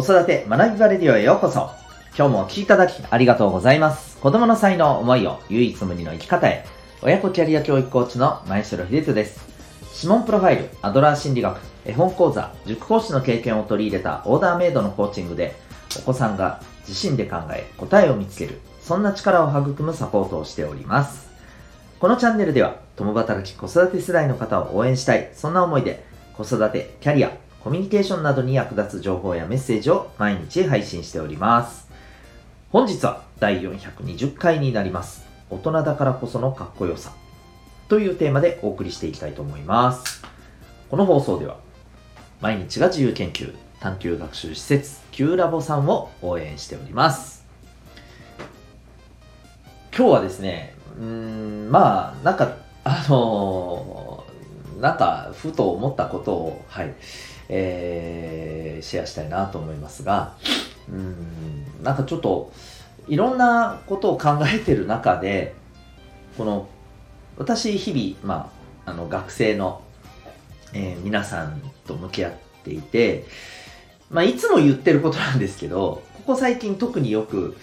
子育て学びバレディオへようこそ。今日もお聴きいただきありがとうございます。子供の才能、思いを唯一無二の生き方へ。親子キャリア教育コーチの前城秀人です。指紋プロファイル、アドラー心理学、絵本講座、塾講師の経験を取り入れたオーダーメイドのコーチングで、お子さんが自身で考え、答えを見つける、そんな力を育むサポートをしております。このチャンネルでは、共働き子育て世代の方を応援したい、そんな思いで、子育て、キャリア、コミュニケーションなどに役立つ情報やメッセージを毎日配信しております。本日は第420回になります。大人だからこそのかっこよさ。というテーマでお送りしていきたいと思います。この放送では、毎日が自由研究、探究学習施設、Q ラボさんを応援しております。今日はですね、うん、まあ、なんか、あのーなんか、ふと思ったことを、はい、えーシェアしたいなと思いますが、うん、なんかちょっと、いろんなことを考えてる中で、この、私、日々、まあ、あの、学生の、えー皆さんと向き合っていて、まあ、いつも言ってることなんですけど、ここ最近特によく、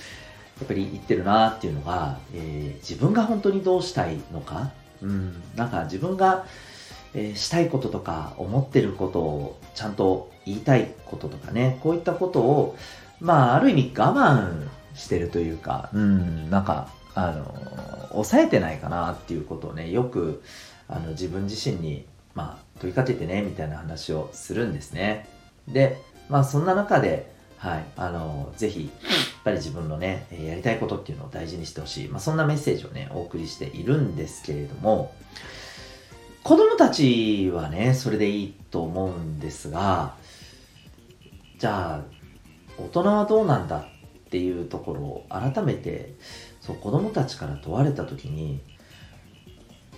やっぱり言ってるなっていうのが、えー自分が本当にどうしたいのか、うん、なんか自分が、えーしたいこととか思ってることをちゃんと言いたいこととかね、こういったことを、まあ、ある意味我慢してるというか、うん、なんか、あの、抑えてないかなっていうことをね、よく、あの、自分自身に、まあ、問いかけてね、みたいな話をするんですね。で、まあ、そんな中で、はい、あの、ぜひ、やっぱり自分のね、やりたいことっていうのを大事にしてほしい。まあ、そんなメッセージをね、お送りしているんですけれども、子供たちはね、それでいいと思うんですが、じゃあ、大人はどうなんだっていうところを改めて、そう、子供たちから問われたときに、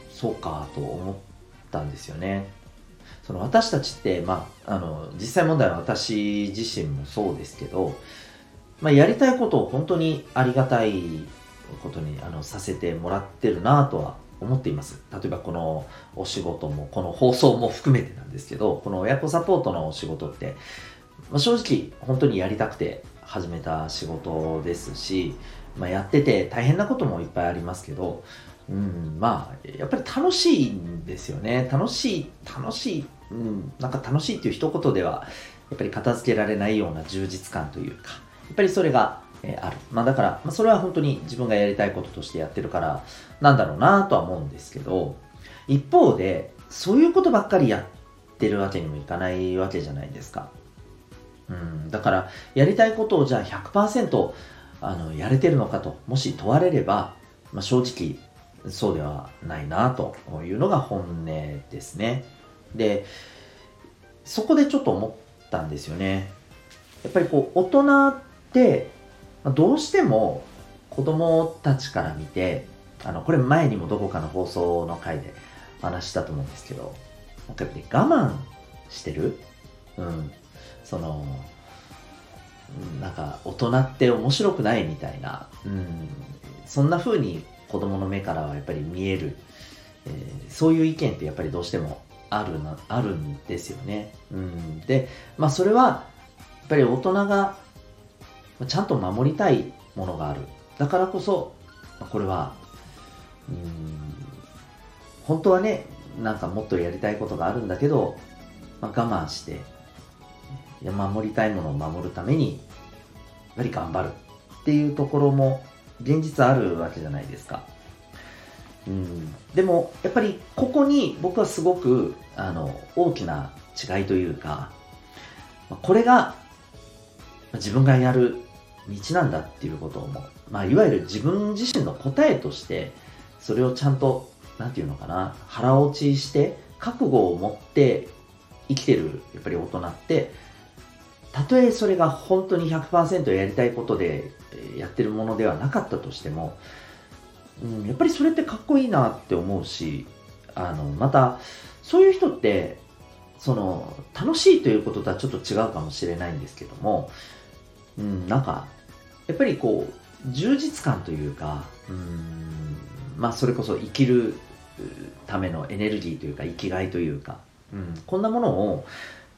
そうかと思ったんですよね。その私たちって、まあ、あの、実際問題は私自身もそうですけど、まあ、やりたいことを本当にありがたいことにあのさせてもらってるなとは思っています。例えばこのお仕事も、この放送も含めてなんですけど、この親子サポートのお仕事って、まあ、正直本当にやりたくて始めた仕事ですし、まあ、やってて大変なこともいっぱいありますけど、うん、まあ、やっぱり楽しいんですよね。楽しい、楽しい、うん、なんか楽しいっていう一言では、やっぱり片付けられないような充実感というか、やっぱりそれが、えある。まあだから、まあ、それは本当に自分がやりたいこととしてやってるから、なんだろうなとは思うんですけど、一方で、そういうことばっかりやってるわけにもいかないわけじゃないですか。うん、だから、やりたいことをじゃあ100%あのやれてるのかと、もし問われれば、まあ、正直、そうではないなというのが本音ですね。で、そこでちょっと思ったんですよね。やっぱりこう、大人って、どうしても子供たちから見て、あの、これ前にもどこかの放送の回で話したと思うんですけど、なんかやっぱり我慢してる？うん。その、なんか大人って面白くないみたいな、うん、そんな風に子供の目からはやっぱり見える、えーそういう意見ってやっぱりどうしてもあるな、あるんですよね。うん、で、まあそれは、やっぱり大人がちゃんと守りたいものがある。だからこそ、これは、うん、本当はね、なんかもっとやりたいことがあるんだけど、まあ、我慢して、守りたいものを守るために、やっぱり頑張るっていうところも現実あるわけじゃないですか。うん、でも、やっぱりここに僕はすごくあの大きな違いというか、これが自分がやる道なんだっていうことをも、まあ、いわゆる自分自身の答えとして、それをちゃんと、なんていうのかな、腹落ちして、覚悟を持って生きてる、やっぱり大人って、たとえそれが本当に100%やりたいことでやってるものではなかったとしても、うん、やっぱりそれってかっこいいなって思うし、あの、また、そういう人って、その、楽しいということとはちょっと違うかもしれないんですけども、うん、なんか、やっぱりこう、充実感というか、うん、まあそれこそ生きるためのエネルギーというか、生きがいというか、うん、こんなものを、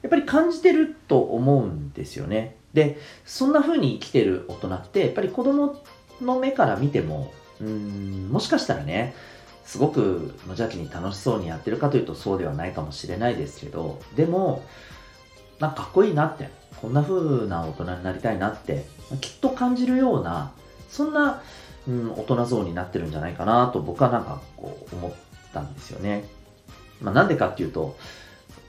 やっぱり感じてると思うんですよね。で、そんな風に生きてる大人って、やっぱり子供の目から見ても、うん、もしかしたらね、すごく無邪気に楽しそうにやってるかというとそうではないかもしれないですけど、でも、なんかかっこいいなって、こんな風な大人になりたいなって、きっと感じるような、そんな、うん、大人像になってるんじゃないかなと僕はなんかこう思ったんですよね。まあなんでかっていうと、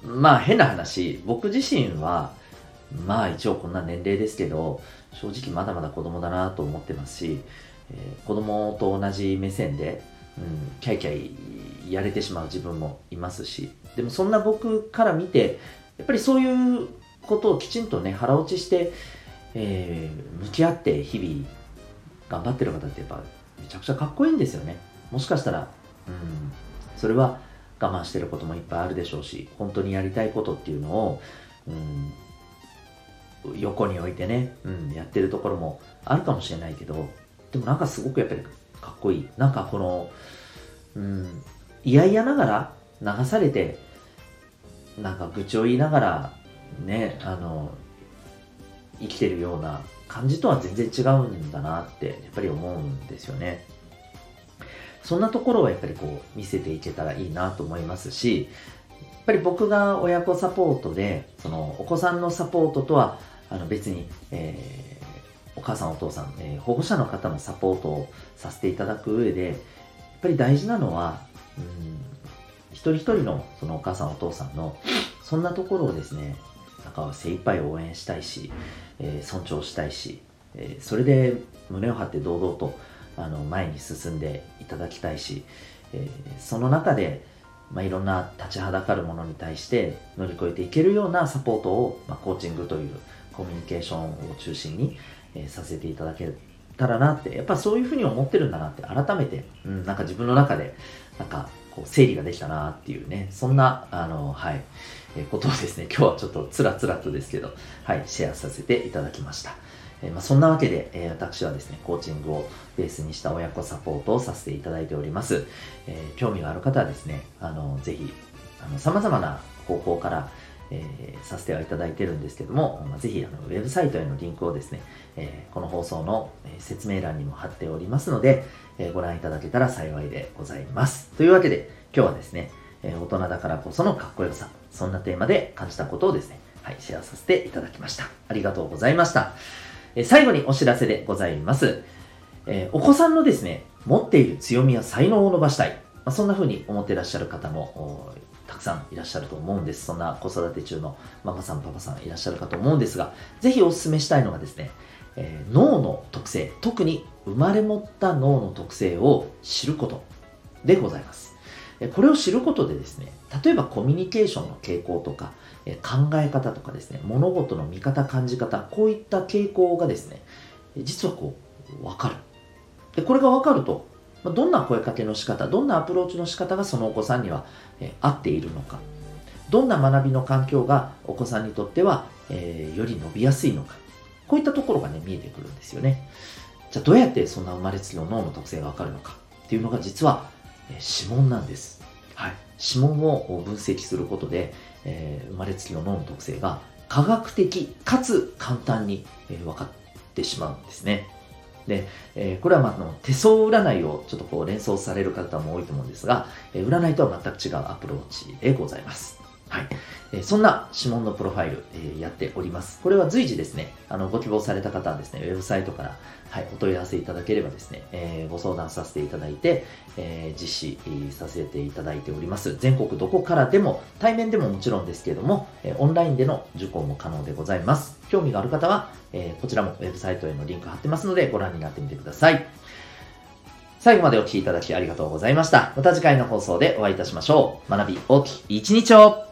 まあ変な話、僕自身は、まあ一応こんな年齢ですけど、正直まだまだ子供だなと思ってますし、えー、子供と同じ目線で、うん、キャイキャイやれてしまう自分もいますし、でもそんな僕から見て、やっぱりそういうことをきちんとね、腹落ちして、えー、向き合って日々頑張ってる方ってやっぱめちゃくちゃかっこいいんですよね。もしかしたら、うん、それは我慢してることもいっぱいあるでしょうし、本当にやりたいことっていうのを、うん、横に置いてね、うん、やってるところもあるかもしれないけど、でもなんかすごくやっぱりかっこいい。なんかこの、うん、嫌々ながら流されて、なんか愚痴を言いながら、ね、あの、生きてるような感じとは全然違うんだなってやっぱり思うんですよね。そんなところをやっぱりこう見せていけたらいいなと思いますし、やっぱり僕が親子サポートで、そのお子さんのサポートとはあの別に、えー、お母さんお父さん、えー、保護者の方のサポートをさせていただく上で、やっぱり大事なのは、うん、一人一人のそのお母さんお父さんの、そんなところをですね、なんか精一杯応援したいし、えー、尊重したいし、えそれで胸を張って堂々とあの前に進んでいただきたいし、えその中で、まあ、いろんな立ちはだかるものに対して乗り越えていけるようなサポートを、まあ、コーチングというコミュニケーションを中心に、え、させていただけたらなって、やっぱそういうふうに思ってるんだなって改めて、うん、なんか自分の中で、なんかこう整理ができたなっていうね、そんな、あの、はい、え、ことをですね、今日はちょっとつらつらとですけど、はい、シェアさせていただきました。え、まあ、そんなわけで、え、私はですね、コーチングをベースにした親子サポートをさせていただいております。え興味がある方はですね、あの、ぜひ、あの、様々な方法から、えー、させてはいただいてるんですけども、まあ、ぜひあのウェブサイトへのリンクをですね、えー、この放送の説明欄にも貼っておりますので、えー、ご覧いただけたら幸いでございます。というわけで、今日はですね、え大人だからこそのかっこよさ、そんなテーマで感じたことをですね、はい、シェアさせていただきました。ありがとうございました。え最後にお知らせでございます。えお子さんのですね、持っている強みや才能を伸ばしたい。まあ、そんな風に思ってらっしゃる方もたくさんいらっしゃると思うんです。そんな子育て中のママさん、パパさんいらっしゃるかと思うんですが、ぜひお勧めしたいのがですね、えー、脳の特性、特に生まれ持った脳の特性を知ることでございます。これを知ることでですね、例えばコミュニケーションの傾向とか、考え方とかですね、物事の見方、感じ方、こういった傾向がですね、実はこう、わかる。で、これがわかると、どんな声かけの仕方、どんなアプローチの仕方がそのお子さんには、え合っているのか、どんな学びの環境がお子さんにとっては、えー、より伸びやすいのか、こういったところがね、見えてくるんですよね。じゃあどうやってそんな生まれつきの脳の特性がわかるのかっていうのが実は、えー、指紋なんです。はい。指紋を分析することで、えー、生まれつきの脳の特性が科学的かつ簡単に、えー、分かってしまうんですね。で、えー、これはまあの手相占いをちょっとこう連想される方も多いと思うんですが、えー、占いとは全く違うアプローチでございます。え、そんな指紋のプロファイル、え、やっております。これは随時ですね、あの、ご希望された方はですね、ウェブサイトから、はい、お問い合わせいただければですね、えー、ご相談させていただいて、え実施させていただいております。全国どこからでも、対面でももちろんですけれども、えオンラインでの受講も可能でございます。興味がある方は、えこちらもウェブサイトへのリンク貼ってますので、ご覧になってみてください。最後までお聴きいただきありがとうございました。また次回の放送でお会いいたしましょう。学び大きい一日を